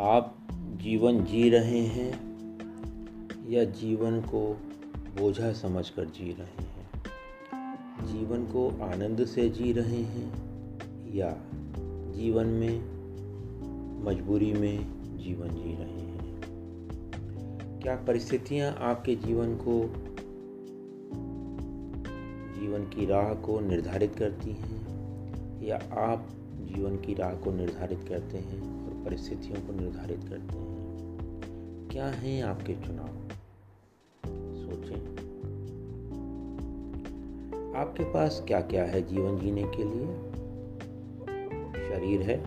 आप जीवन जी रहे हैं या जीवन को बोझा समझकर जी रहे हैं? जीवन को आनंद से जी रहे हैं या जीवन में मजबूरी में जीवन जी रहे हैं? क्या परिस्थितियाँ आपके जीवन को, जीवन की राह को निर्धारित करती हैं? या आप जीवन की राह को निर्धारित करते हैं? परिस्थितियों को निर्धारित करते हैं। क्या हैं आपके चुनाव? सोचें। आपके पास क्या क्या है जीवन जीने के लिए? शरीर है।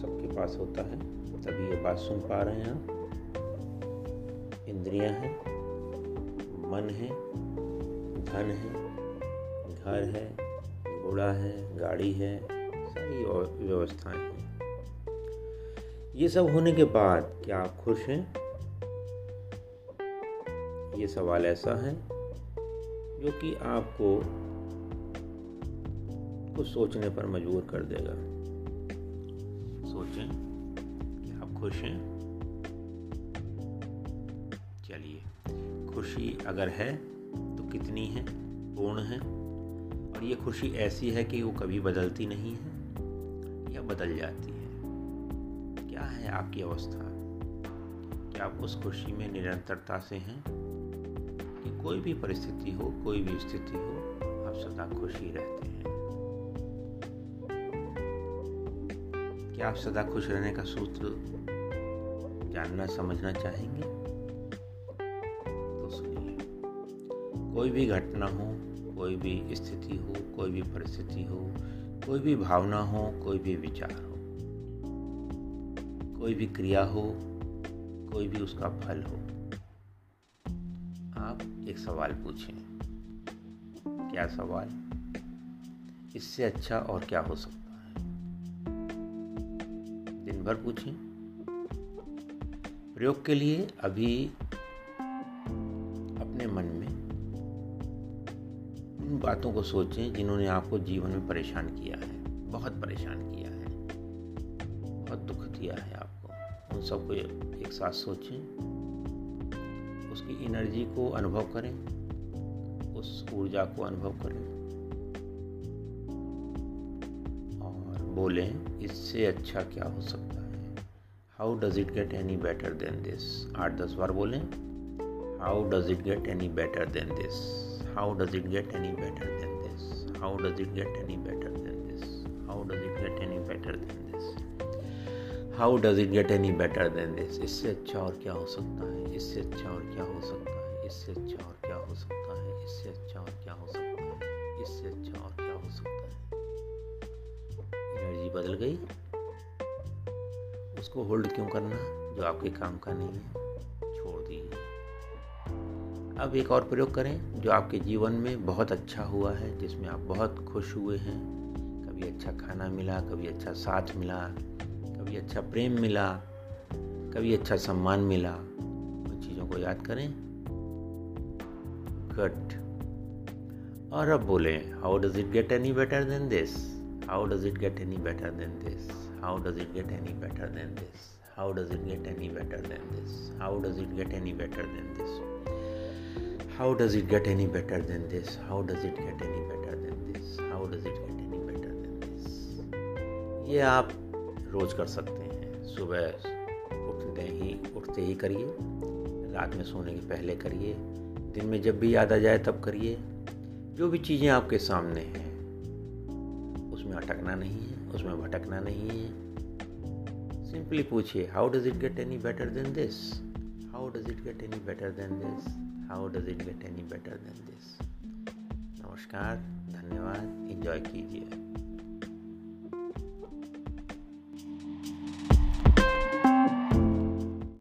सबके पास होता है। तभी ये बात सुन पा रहे हैं आप। इंद्रियाँ हैं। मन है। धन है। घर है। घोड़ा है। गाड़ी है। सारी व्यवस्थाएँ हैं। ये सब होने के बाद क्या आप खुश हैं? ये सवाल ऐसा है जो कि आपको कुछ सोचने पर मजबूर कर देगा। सोचें कि आप खुश हैं? चलिए, खुशी अगर है तो कितनी है? पूर्ण है। और ये खुशी ऐसी है कि वो कभी बदलती नहीं है या बदल जाती है। क्या है आपकी अवस्था? क्या आप उस खुशी में निरंतरता से हैं? कि कोई भी परिस्थिति हो, कोई भी स्थिति हो, आप सदा खुशी रहते हैं। क्या आप सदा खुश रहने का सूत्र जानना, समझना चाहेंगे? तो सुनिए। कोई भी घटना हो, कोई भी स्थिति हो, कोई भी परिस्थिति हो, कोई भी भावना हो, कोई भी विचार हो कोई भी क्रिया हो, कोई भी उसका फल हो, आप एक सवाल पूछें। क्या सवाल? इससे अच्छा और क्या हो सकता है? दिन भर पूछें। प्रयोग के लिए अभी अपने मन में उन बातों को सोचें जिन्होंने आपको जीवन में परेशान किया है, बहुत परेशान किया दुख दिया है आपको। उन सबको एक साथ सोचें। उसकी एनर्जी को अनुभव करें। उस ऊर्जा को अनुभव करें। और बोलें, इससे अच्छा क्या हो सकता है? How does it get any better than this आठ दस बार बोलें how does it get any better than this how does it get any better than this? How does it get any better than this? How does it get any better than this? How does it get any better than this इससे अच्छा और क्या हो सकता है? इससे अच्छा और क्या हो सकता है? इससे अच्छा और क्या हो सकता है? इससे अच्छा और क्या हो सकता है? इससे अच्छा और क्या हो सकता है? एनर्जी बदल गई। उसको होल्ड क्यों करना? जो आपके काम का नहीं है, छोड़ दीजिए। अब एक और प्रयोग करें, जो आपके जीवन में बहुत अच्छा हुआ है, जिसमें आप बहुत खुश हुए हैं। कभी अच्छा खाना मिला, कभी अच्छा साथ मिला कभी अच्छा प्रेम मिला, कभी अच्छा सम्मान मिला उन चीज़ों को याद करें। गट और अब बोले how does it get any better than this how does it get any better than this how does it get any better than this how does it get any better than this how does it get any better than this how does it get any better than this? How does it get any better than this? How does it get any better than this? ये आप रोज कर सकते हैं। सुबह उठते ही उठते ही करिए। रात में सोने के पहले करिए। दिन में जब भी याद आ जाए तब करिए। जो भी चीज़ें आपके सामने हैं, उसमें अटकना नहीं है, उसमें भटकना नहीं है। सिंपली पूछिए how does it get any better than this how does it get any better than this how does it get any better than this नमस्कार, धन्यवाद। एंजॉय कीजिए।